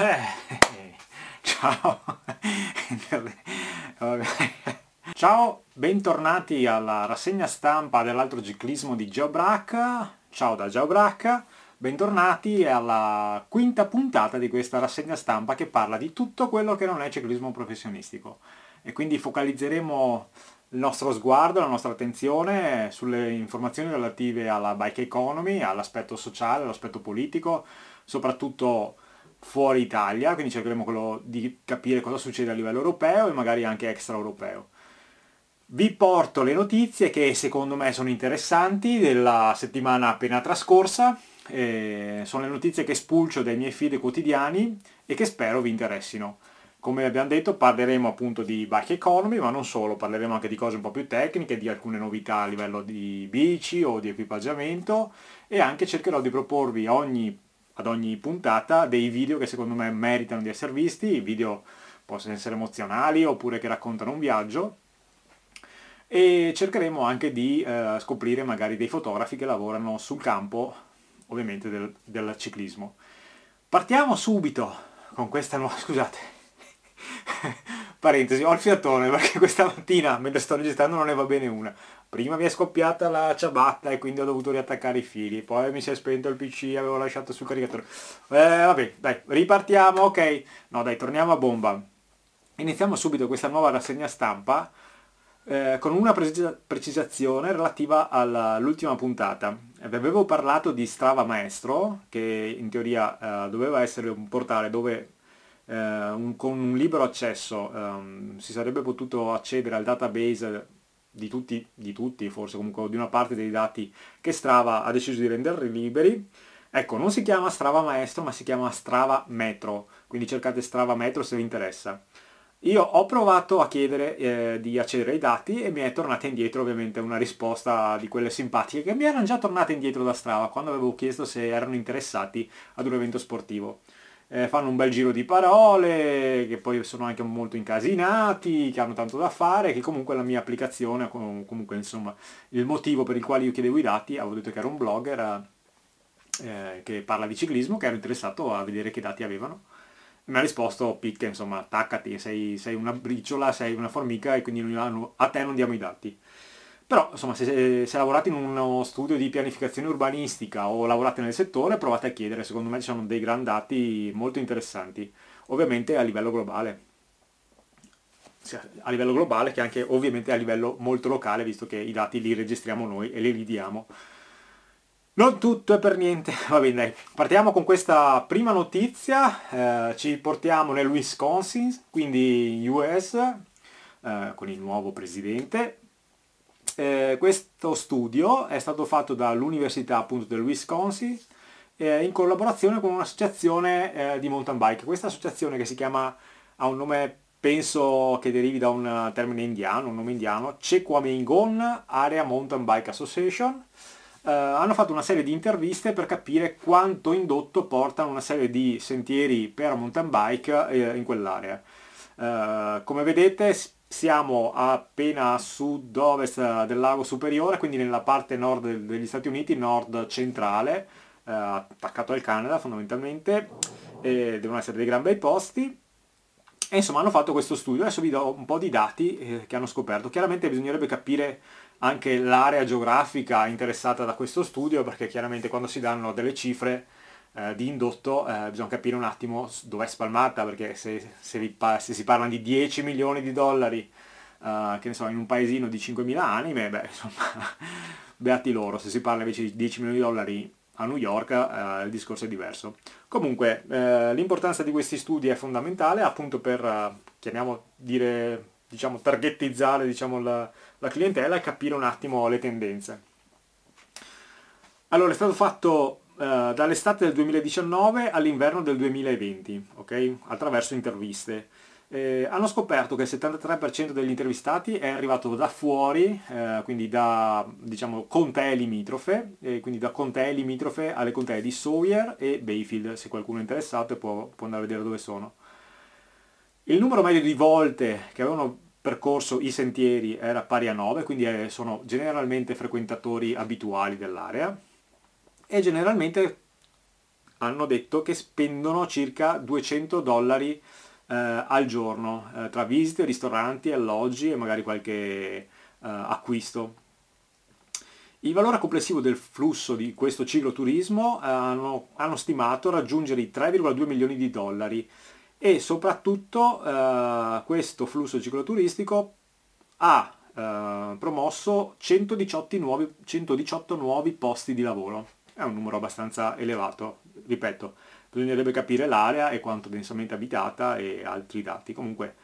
Eh, ciao. Ciao, bentornati alla rassegna stampa dell'altro ciclismo di Geobrac. Ciao da Geobrac. Bentornati alla quinta puntata di questa rassegna stampa che parla di tutto quello che non è ciclismo professionistico. E quindi focalizzeremo il nostro sguardo, la nostra attenzione sulle informazioni relative alla bike economy, all'aspetto sociale, all'aspetto politico, soprattutto fuori Italia, quindi cercheremo quello di capire cosa succede a livello europeo e magari anche extraeuropeo. Vi porto le notizie che secondo me sono interessanti della settimana appena trascorsa, eh, sono le notizie che spulcio dai miei feed quotidiani e che spero vi interessino. Come abbiamo detto parleremo appunto di bike economy, ma non solo, parleremo anche di cose un po' più tecniche, di alcune novità a livello di bici o di equipaggiamento e anche cercherò di proporvi ogni, ad ogni puntata dei video che secondo me meritano di essere visti, video possono essere emozionali oppure che raccontano un viaggio e cercheremo anche di eh, scoprire magari dei fotografi che lavorano sul campo ovviamente del, del ciclismo. Partiamo subito con questa nuova... scusate Parentesi, ho il fiatone perché questa mattina mentre sto registrando non ne va bene una. Prima mi è scoppiata la ciabatta e quindi ho dovuto riattaccare i fili, poi mi si è spento il PC, avevo lasciato sul caricatore. Eh, vabbè, dai, ripartiamo, ok. No, dai, torniamo a bomba. Iniziamo subito questa nuova rassegna stampa eh, con una precisazione relativa all'ultima puntata. Vi avevo parlato di Strava Maestro, che in teoria eh, doveva essere un portale dove eh, un, con un libero accesso um, si sarebbe potuto accedere al database di tutti, di tutti, forse comunque di una parte dei dati che Strava ha deciso di rendere liberi. Ecco, non si chiama Strava Maestro, ma si chiama Strava Metro, quindi cercate Strava Metro se vi interessa. Io ho provato a chiedere eh, di accedere ai dati e mi è tornata indietro ovviamente una risposta di quelle simpatiche che mi erano già tornate indietro da Strava quando avevo chiesto se erano interessati ad un evento sportivo eh, fanno un bel giro di parole, che poi sono anche molto incasinati, che hanno tanto da fare, che comunque la mia applicazione, comunque insomma il motivo per il quale io chiedevo i dati, avevo detto che era un blogger eh, che parla di ciclismo, che ero interessato a vedere che dati avevano. Mi ha risposto, picca, insomma, attaccati, sei, sei una briciola, sei una formica e quindi a te non diamo i dati. Però, insomma, se, se, lavorate in uno studio di pianificazione urbanistica o lavorate nel settore, provate a chiedere, secondo me ci sono dei gran dati molto interessanti, ovviamente a livello globale. A livello globale che anche ovviamente a livello molto locale, visto che i dati li registriamo noi e li ridiamo. Non tutto è per niente, va bene dai. Partiamo con questa prima notizia, eh, ci portiamo nel Wisconsin, quindi US, eh, con il nuovo presidente, eh, questo studio è stato fatto dall'Università appunto del Wisconsin eh, in collaborazione con un'associazione eh, di mountain bike. Questa associazione che si chiama, ha un nome penso che derivi da un termine indiano, un nome indiano, Chequamingon Area Mountain Bike Association. Uh, hanno fatto una serie di interviste per capire quanto indotto portano una serie di sentieri per mountain bike eh, in quell'area. Uh, come vedete siamo appena a sud-ovest del lago superiore, quindi nella parte nord degli Stati Uniti, nord centrale, eh, attaccato al Canada fondamentalmente, e devono essere dei gran bei posti. E insomma hanno fatto questo studio, adesso vi do un po' di dati eh, che hanno scoperto. Chiaramente bisognerebbe capire anche l'area geografica interessata da questo studio, perché chiaramente quando si danno delle cifre eh, di indotto eh, bisogna capire un attimo dove è spalmata perché se, se, vi, se, si parla di 10 milioni di dollari uh, che ne so, in un paesino di 5.000 anime, beh insomma beati loro, se si parla invece di 10 milioni di dollari a New York uh, il discorso è diverso. Comunque uh, l'importanza di questi studi è fondamentale appunto per, chiamiamo dire, diciamo, targettizzare diciamo, la, la clientela e capire un attimo le tendenze. Allora è stato fatto uh, dall'estate del 2019 all'inverno del 2020, ok? Attraverso interviste. Eh, hanno scoperto che il 73% degli intervistati è arrivato da fuori, eh, quindi da diciamo, contee limitrofe, eh, quindi da contee limitrofe alle contee di Sawyer e Bayfield, se qualcuno è interessato può, può andare a vedere dove sono. Il numero medio di volte che avevano percorso i sentieri era pari a 9, quindi eh, sono generalmente frequentatori abituali dell'area e generalmente hanno detto che spendono circa 200 dollari eh, al giorno eh, tra visite, ristoranti, alloggi e magari qualche eh, acquisto. Il valore complessivo del flusso di questo cicloturismo eh, hanno, hanno stimato raggiungere i 3,2 milioni di dollari e soprattutto eh, questo flusso cicloturistico ha eh, promosso 118 nuovi, 118 nuovi posti di lavoro. È un numero abbastanza elevato, ripeto, bisognerebbe capire l'area e quanto densamente abitata e altri dati. Comunque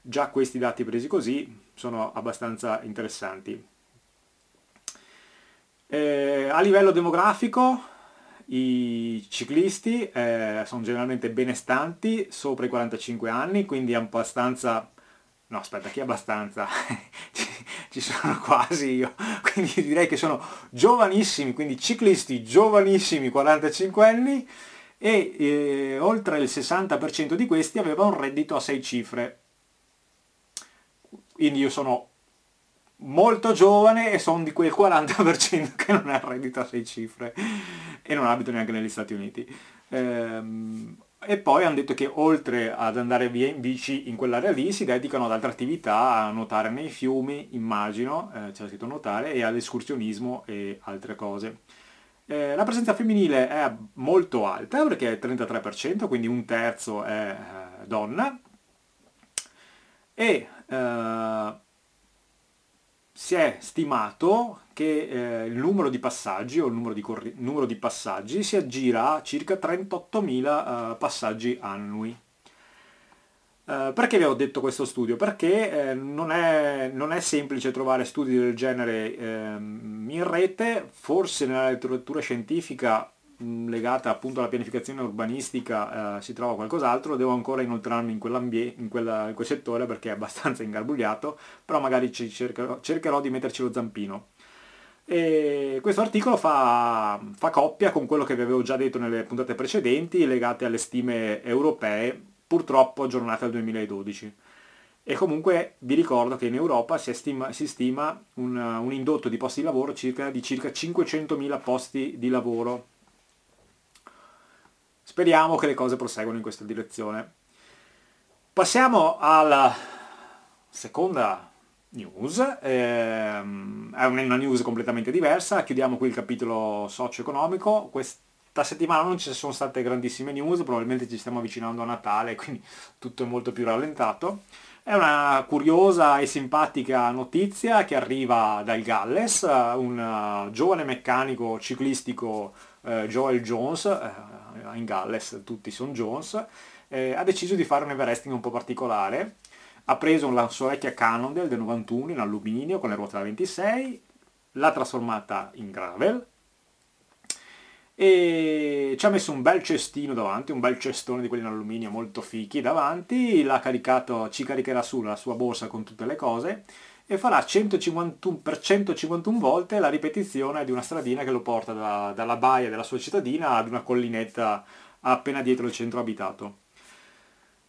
già questi dati presi così sono abbastanza interessanti. Eh, a livello demografico i ciclisti eh, sono generalmente benestanti sopra i 45 anni, quindi è abbastanza... No, aspetta, chi è abbastanza? ci sono quasi io, quindi direi che sono giovanissimi, quindi ciclisti giovanissimi 45 anni e eh, oltre il 60% di questi aveva un reddito a 6 cifre. Quindi io sono molto giovane e sono di quel 40% che non ha reddito a 6 cifre e non abito neanche negli Stati Uniti. Ehm, e poi hanno detto che oltre ad andare via in bici in quell'area lì si dedicano ad altre attività, a nuotare nei fiumi, immagino, eh, c'è scritto nuotare, e all'escursionismo e altre cose. Eh, la presenza femminile è molto alta perché è il 33%, quindi un terzo è eh, donna. E eh, si è stimato che eh, il numero di passaggi o il numero di, corri- numero di passaggi si aggira a circa 38.000 uh, passaggi annui. Uh, perché vi ho detto questo studio? Perché eh, non, è, non, è, semplice trovare studi del genere eh, in rete, forse nella letteratura scientifica legata appunto alla pianificazione urbanistica eh, si trova qualcos'altro, devo ancora inoltrarmi in, in, quella, in, quel settore perché è abbastanza ingarbugliato, però magari cercherò, cercherò di metterci lo zampino. E questo articolo fa, fa, coppia con quello che vi avevo già detto nelle puntate precedenti legate alle stime europee, purtroppo aggiornate al 2012. E comunque vi ricordo che in Europa si stima, si stima un, un, indotto di posti di lavoro circa, di circa 500.000 posti di lavoro Speriamo che le cose proseguano in questa direzione. Passiamo alla seconda news, ehm, è una news completamente diversa, chiudiamo qui il capitolo socio-economico, questa settimana non ci sono state grandissime news, probabilmente ci stiamo avvicinando a Natale, quindi tutto è molto più rallentato. È una curiosa e simpatica notizia che arriva dal Galles, un giovane meccanico ciclistico eh, Joel Jones, eh, in Galles tutti sono Jones, eh, ha deciso di fare un everesting un po' particolare. Ha preso la sua vecchia Cannondale del 91 in alluminio con le ruote da 26, l'ha trasformata in gravel e ci ha messo un bel cestino davanti, un bel cestone di quelli in alluminio molto fichi davanti, l'ha caricato, ci caricherà su la sua borsa con tutte le cose e farà 151, per 151 volte la ripetizione di una stradina che lo porta da, dalla baia della sua cittadina ad una collinetta appena dietro il centro abitato.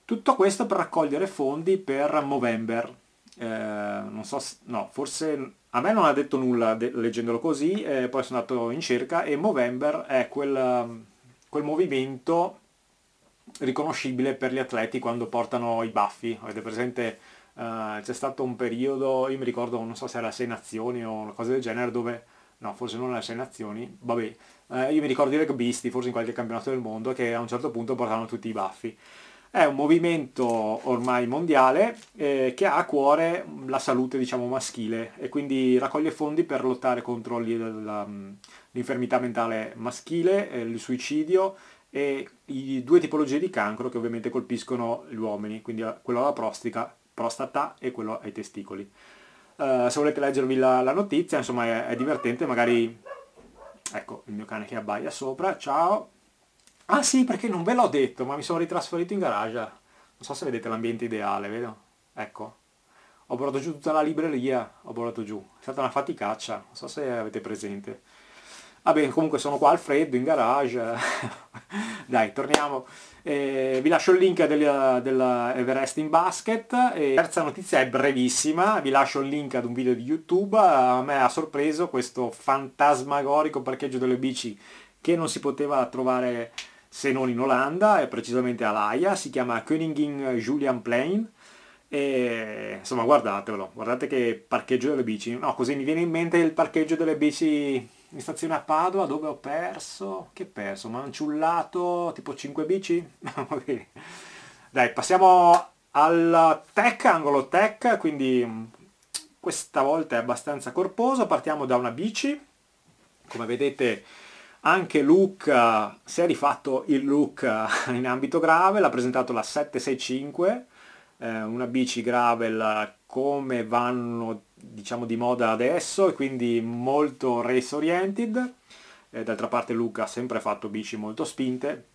Tutto questo per raccogliere fondi per Movember. Eh, non so, no, forse a me non ha detto nulla de- leggendolo così, eh, poi sono andato in cerca e Movember è quel, quel movimento riconoscibile per gli atleti quando portano i baffi. Avete presente Uh, c'è stato un periodo, io mi ricordo, non so se era Sei Nazioni o una cosa del genere, dove, no, forse non era Sei Nazioni, vabbè, uh, io mi ricordo i rugbisti, forse in qualche campionato del mondo, che a un certo punto portavano tutti i baffi. È un movimento ormai mondiale eh, che ha a cuore la salute, diciamo, maschile e quindi raccoglie fondi per lottare contro l'infermità mentale maschile, eh, il suicidio e i due tipologie di cancro che ovviamente colpiscono gli uomini, quindi quello alla prostica prostata e quello ai testicoli. Uh, se volete leggervi la, la notizia, insomma è, è, divertente, magari... Ecco, il mio cane che abbaia sopra, ciao! Ah sì, perché non ve l'ho detto, ma mi sono ritrasferito in garage. Non so se vedete l'ambiente ideale, vedo? Ecco. Ho portato giù tutta la libreria, ho portato giù. È stata una faticaccia, non so se avete presente. Vabbè, comunque sono qua al freddo, in garage. Dai, torniamo. Eh, vi lascio il link della, della in Basket. E terza notizia è brevissima, vi lascio il link ad un video di YouTube. A me ha sorpreso questo fantasmagorico parcheggio delle bici che non si poteva trovare se non in Olanda, e precisamente a Laia, si chiama Königin Julian Plain, e insomma guardatelo, guardate che parcheggio delle bici, no così mi viene in mente il parcheggio delle bici in stazione a Padova dove ho perso, che perso, manciullato tipo 5 bici? Dai, passiamo al tech, angolo tech, quindi questa volta è abbastanza corposo, partiamo da una bici, come vedete anche Luke si è rifatto il look in ambito gravel, ha presentato la 765, eh, una bici gravel come vanno diciamo di moda adesso e quindi molto race oriented. Eh, d'altra parte Luke ha sempre fatto bici molto spinte,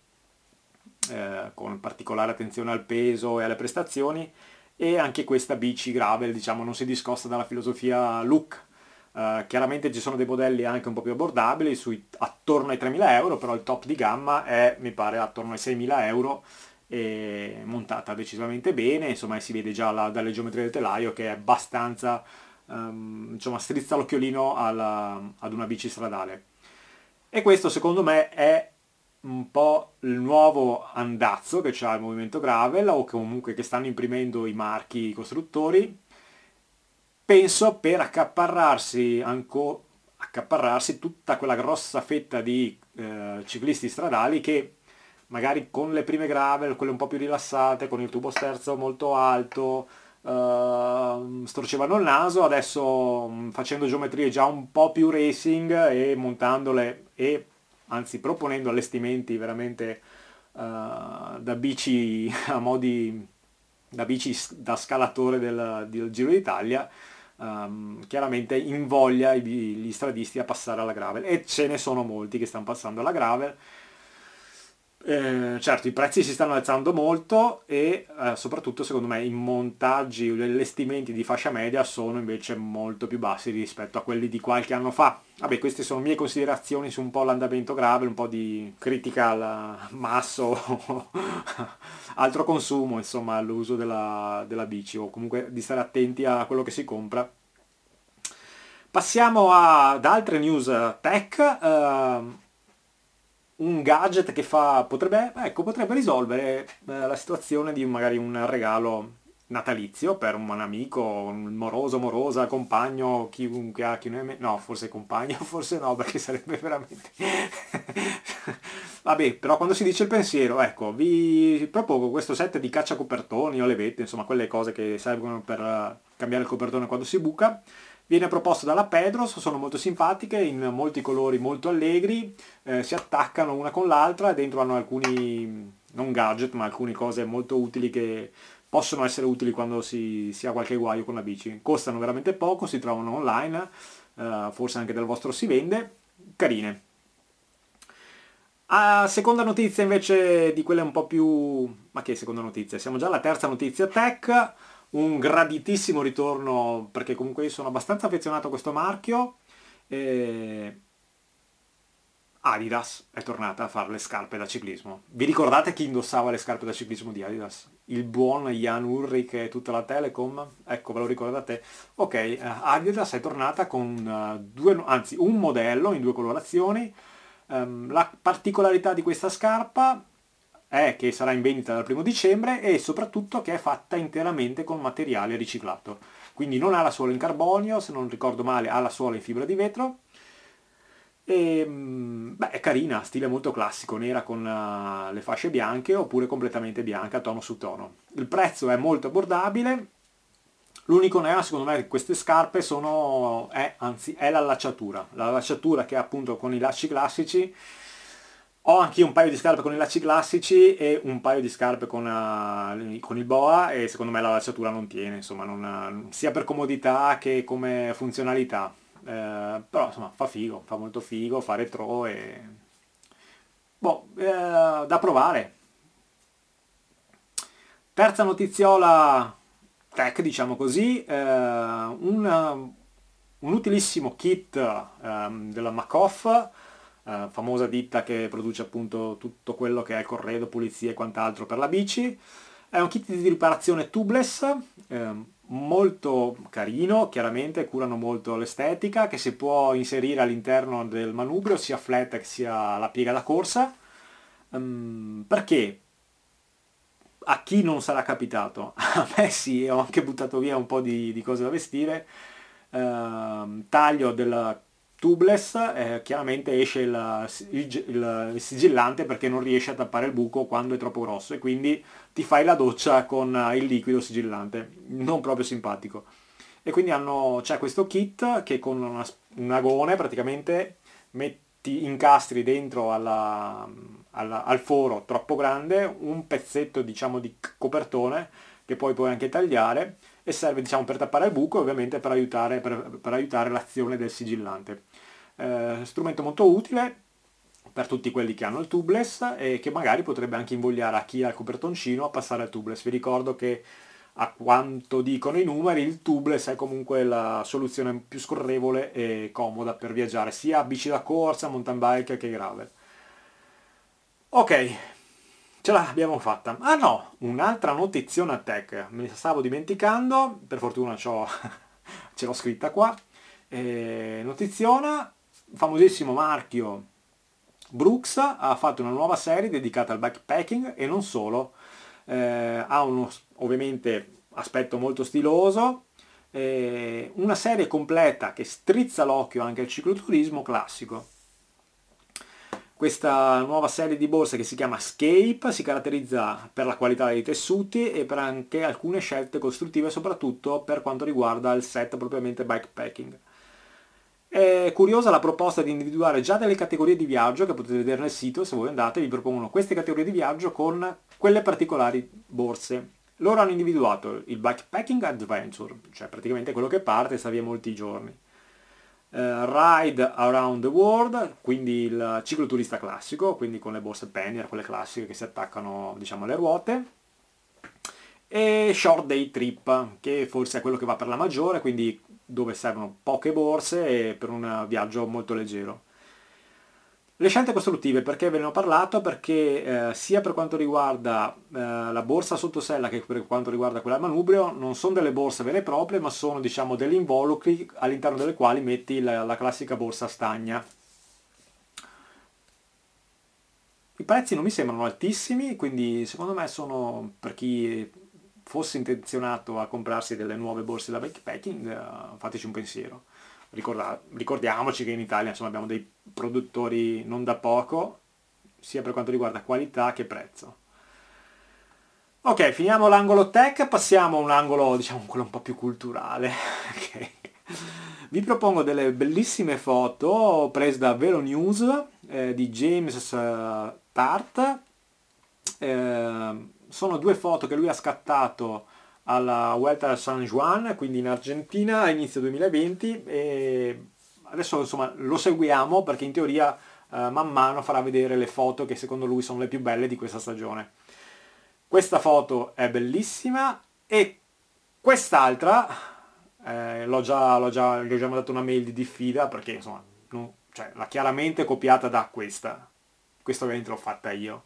eh, con particolare attenzione al peso e alle prestazioni e anche questa bici gravel diciamo non si discosta dalla filosofia look Uh, chiaramente ci sono dei modelli anche un po' più abbordabili, sui, attorno ai 3.000 euro, però il top di gamma è, mi pare, attorno ai 6.000 euro, e montata decisamente bene, insomma si vede già la, dalle geometrie del telaio che è abbastanza, um, insomma strizza l'occhiolino alla, ad una bici stradale. E questo secondo me è un po' il nuovo andazzo che c'ha il movimento gravel o comunque che stanno imprimendo i marchi costruttori penso per accaparrarsi, ancora, accaparrarsi tutta quella grossa fetta di eh, ciclisti stradali che magari con le prime gravel, quelle un po' più rilassate, con il tubo sterzo molto alto, Uh, storcevano il naso, adesso mm, facendo geometrie già un po' più racing e montandole e anzi proponendo allestimenti veramente uh, da bici a modi da bici da scalatore del, del Giro d'Italia um, chiaramente invoglia gli stradisti a passare alla gravel. E ce ne sono molti che stanno passando alla gravel eh, certo i prezzi si stanno alzando molto e eh, soprattutto secondo me i montaggi, gli allestimenti di fascia media sono invece molto più bassi rispetto a quelli di qualche anno fa. Vabbè queste sono mie considerazioni su un po' l'andamento gravel, un po' di critica al masso, altro consumo insomma all'uso della, della bici o comunque di stare attenti a quello che si compra. Passiamo ad altre news tech. Uh, un gadget che fa, potrebbe, ecco, potrebbe risolvere eh, la situazione di magari un regalo natalizio per un amico, un moroso, morosa, compagno, chiunque ha, chi non è, no, forse compagno, forse no, perché sarebbe veramente... Vabbè, però quando si dice il pensiero, ecco, vi propongo questo set di caccia copertoni o le vette, insomma, quelle cose che servono per cambiare il copertone quando si buca, Viene proposto dalla Pedros, sono molto simpatiche, in molti colori molto allegri, eh, si attaccano una con l'altra dentro hanno alcuni, non gadget, ma alcune cose molto utili che possono essere utili quando si, si ha qualche guaio con la bici. Costano veramente poco, si trovano online, eh, forse anche dal vostro si vende, carine. A seconda notizia invece di quelle un po' più... ma che seconda notizia? Siamo già alla terza notizia tech un graditissimo ritorno perché comunque io sono abbastanza affezionato a questo marchio. E... Adidas è tornata a fare le scarpe da ciclismo. Vi ricordate chi indossava le scarpe da ciclismo di Adidas? Il buon Jan Ulrich e tutta la Telecom? Ecco, ve lo ricordate? Ok, eh, Adidas è tornata con uh, due, anzi un modello in due colorazioni. Um, la particolarità di questa scarpa è che sarà in vendita dal primo dicembre e soprattutto che è fatta interamente con materiale riciclato. Quindi non ha la suola in carbonio, se non ricordo male ha la suola in fibra di vetro. E, mm, beh, è carina, stile molto classico, nera con uh, le fasce bianche oppure completamente bianca, tono su tono. Il prezzo è molto abbordabile. L'unico nero secondo me che queste scarpe sono, è, anzi, è l'allacciatura. La lacciatura che appunto con i lacci classici ho anche un paio di scarpe con i lacci classici e un paio di scarpe con, uh, con il boa e secondo me la lacciatura non tiene, insomma, non, sia per comodità che come funzionalità. Eh, però insomma fa figo, fa molto figo, fa retro e... Boh, eh, da provare. Terza notiziola tech, diciamo così, eh, un, un, utilissimo kit ehm, della Macoff eh, famosa ditta che produce appunto tutto quello che è corredo, pulizia e quant'altro per la bici. È un kit di riparazione tubeless, eh, molto carino, chiaramente curano molto l'estetica, che si può inserire all'interno del manubrio sia flat che sia la piega da corsa. Um, perché a chi non sarà capitato? A me sì, ho anche buttato via un po' di, di cose da vestire. Uh, taglio del tubeless, eh, chiaramente esce il, il, il, il, sigillante perché non riesce a tappare il buco quando è troppo grosso e quindi ti fai la doccia con il liquido sigillante, non proprio simpatico. E quindi hanno, c'è questo kit che con una, un agone praticamente metti incastri dentro alla, alla, al foro troppo grande un pezzetto diciamo di copertone che poi puoi anche tagliare e serve diciamo per tappare il buco e ovviamente per aiutare, per, per aiutare l'azione del sigillante. Eh, strumento molto utile per tutti quelli che hanno il tubeless e che magari potrebbe anche invogliare a chi ha il copertoncino a passare al tubeless. Vi ricordo che a quanto dicono i numeri il tubeless è comunque la soluzione più scorrevole e comoda per viaggiare sia a bici da corsa, mountain bike che gravel. Ok, ce l'abbiamo fatta. Ah no, un'altra notiziona tech, me stavo dimenticando, per fortuna ce l'ho scritta qua. Eh, notiziona, famosissimo marchio Brooks ha fatto una nuova serie dedicata al backpacking e non solo, eh, ha uno ovviamente aspetto molto stiloso, eh, una serie completa che strizza l'occhio anche al cicloturismo classico. Questa nuova serie di borse che si chiama Scape si caratterizza per la qualità dei tessuti e per anche alcune scelte costruttive, soprattutto per quanto riguarda il set propriamente bikepacking. È curiosa la proposta di individuare già delle categorie di viaggio che potete vedere nel sito, se voi andate vi propongono queste categorie di viaggio con quelle particolari borse. Loro hanno individuato il Bikepacking Adventure, cioè praticamente quello che parte e sta via molti giorni. Uh, ride Around the World, quindi il cicloturista classico, quindi con le borse Pannier, quelle classiche che si attaccano diciamo alle ruote, e Short Day Trip, che forse è quello che va per la maggiore, quindi dove servono poche borse e per un viaggio molto leggero. Le scelte costruttive, perché ve ne ho parlato? Perché eh, sia per quanto riguarda eh, la borsa sottosella che per quanto riguarda quella a manubrio, non sono delle borse vere e proprie, ma sono diciamo degli involucri all'interno delle quali metti la, la classica borsa stagna. I prezzi non mi sembrano altissimi, quindi secondo me sono per chi fosse intenzionato a comprarsi delle nuove borse da backpacking, uh, fateci un pensiero ricorda, ricordiamoci che in Italia insomma, abbiamo dei produttori non da poco, sia per quanto riguarda qualità che prezzo. Ok, finiamo l'angolo tech, passiamo a un angolo, diciamo, quello un po' più culturale. okay. Vi propongo delle bellissime foto prese da Velo News eh, di James Tart. Eh, sono due foto che lui ha scattato alla Vuelta San Juan, quindi in Argentina a inizio 2020 e adesso insomma lo seguiamo perché in teoria eh, man mano farà vedere le foto che secondo lui sono le più belle di questa stagione. Questa foto è bellissima e quest'altra eh, l'ho, già, l'ho, già, gli ho già mandato una mail di diffida perché insomma non, cioè, l'ha chiaramente copiata da questa. Questa ovviamente l'ho fatta io.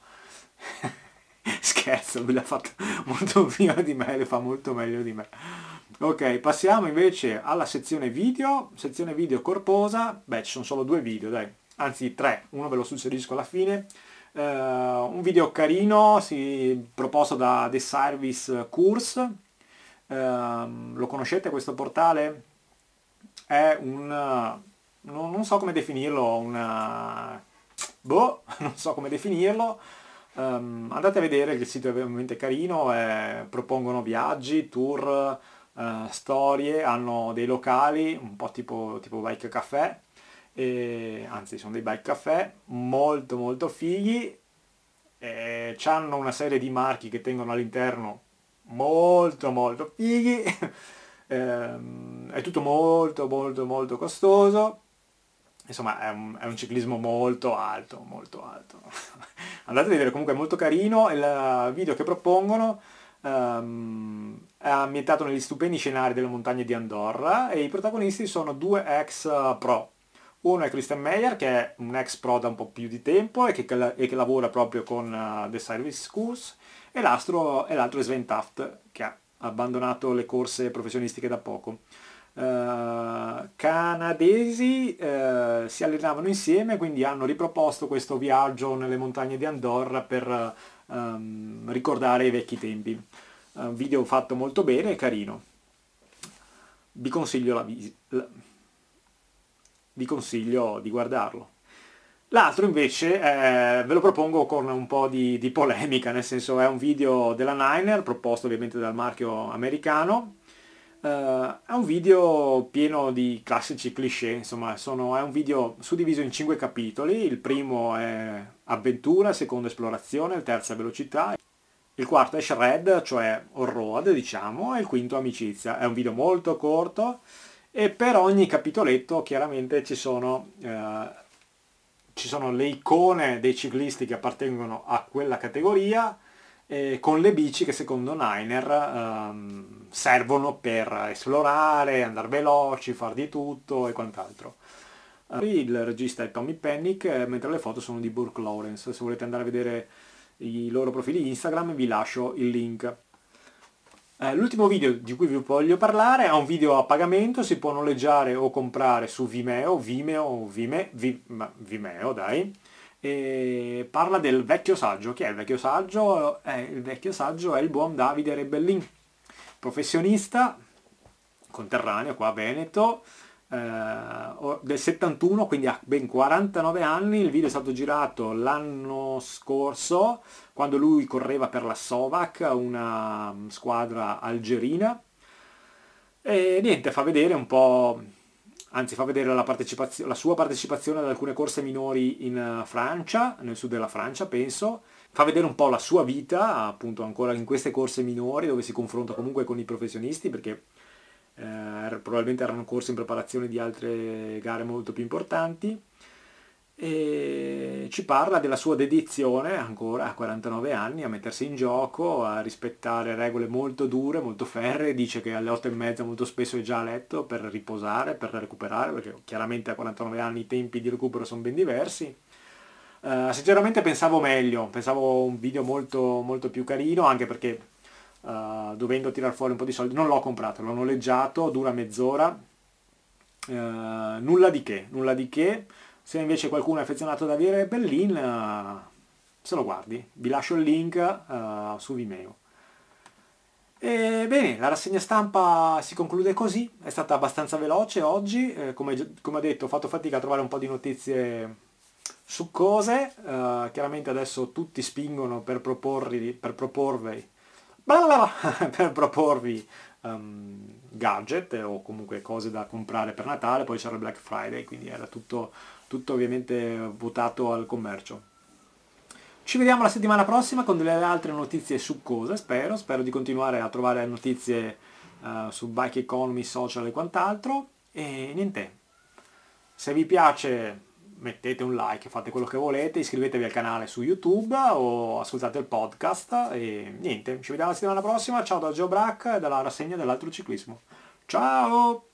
Scherzo, lui l'ha fatto molto prima di me, le fa molto meglio di me. Ok, passiamo invece alla sezione video, sezione video corposa, beh ci sono solo due video, dai, anzi tre, uno ve lo suggerisco alla fine. Uh, un video carino, si, proposto da The Service Course, uh, lo conoscete questo portale? È un, non, non so come definirlo, un, boh, non so come definirlo, Um, andate a vedere, il sito è veramente carino, eh, propongono viaggi, tour, eh, storie, hanno dei locali, un po' tipo, tipo bike caffè, e, anzi sono dei bike caffè molto molto fighi, eh, hanno una serie di marchi che tengono all'interno molto molto fighi, ehm, è tutto molto molto molto costoso, insomma è un, è un, ciclismo molto alto, molto alto. Andate a vedere, comunque è molto carino, il video che propongono um, è ambientato negli stupendi scenari delle montagne di Andorra e i protagonisti sono due ex pro. Uno è Christian Meyer che è un ex pro da un po' più di tempo e che, e che lavora proprio con uh, The Service Schools e l'altro, l'altro è Sven Taft che ha abbandonato le corse professionistiche da poco. Eh, canadesi eh, si allenavano insieme, quindi hanno riproposto questo viaggio nelle montagne di Andorra per ehm, ricordare i vecchi tempi. Un video fatto molto bene e carino. Vi consiglio, la, la, vi consiglio di guardarlo. L'altro invece eh, ve lo propongo con un po' di, di, polemica, nel senso è un video della Niner, proposto ovviamente dal marchio americano. Uh, è un video pieno di classici cliché, insomma sono, è un video suddiviso in cinque capitoli, il primo è avventura, il secondo esplorazione, il terzo è velocità, il quarto è shred, cioè on-road diciamo, e il quinto amicizia. È un video molto corto e per ogni capitoletto chiaramente ci sono... Uh, ci sono le icone dei ciclisti che appartengono a quella categoria eh, con le bici che secondo Niner ehm, servono per esplorare, andare veloci, far di tutto e quant'altro. Il regista è Tommy Pennick, eh, mentre le foto sono di Burke Lawrence. Se volete andare a vedere i loro profili Instagram vi lascio il link. Eh, l'ultimo video di cui vi voglio parlare è un video a pagamento, si può noleggiare o comprare su Vimeo, Vimeo, Vime, Vimeo dai, e parla del vecchio saggio. Chi è il vecchio saggio? Eh, il vecchio saggio è il buon Davide Rebellin, professionista, conterraneo qua a Veneto, eh, del 71, quindi ha ben 49 anni, il video è stato girato l'anno scorso, quando lui correva per la Sovac, una squadra algerina, e niente, fa vedere un po', anzi fa vedere la, la sua partecipazione ad alcune corse minori in Francia, nel sud della Francia penso, fa vedere un po' la sua vita, appunto ancora in queste corse minori dove si confronta comunque con i professionisti perché eh, probabilmente erano corse in preparazione di altre gare molto più importanti e ci parla della sua dedizione ancora a 49 anni a mettersi in gioco, a rispettare regole molto dure, molto ferre, dice che alle 8 e mezza molto spesso è già a letto per riposare, per recuperare, perché chiaramente a 49 anni i tempi di recupero sono ben diversi. Uh, sinceramente pensavo meglio, pensavo un video molto, molto più carino, anche perché uh, dovendo tirare fuori un po' di soldi, non l'ho comprato, l'ho noleggiato, dura mezz'ora, uh, nulla di che, nulla di che. Se invece qualcuno è affezionato ad avere Berlin, uh, se lo guardi, vi lascio il link su Vimeo. E bene, la rassegna stampa si conclude così, è stata abbastanza veloce oggi, eh, come, come, ho detto ho fatto fatica a trovare un po' di notizie succose, uh, chiaramente adesso tutti spingono per, proporri, per proporvi per proporvi um, gadget o comunque cose da comprare per Natale, poi c'era il Black Friday, quindi era tutto, tutto ovviamente votato al commercio. Ci vediamo la settimana prossima con delle altre notizie succose, spero, spero di continuare a trovare notizie uh, su bike economy, social e quant'altro. E niente, se vi piace mettete un like, fate quello che volete, iscrivetevi al canale su YouTube o ascoltate il podcast e niente, ci vediamo la settimana prossima, ciao da Joe e dalla rassegna dell'altro ciclismo. Ciao!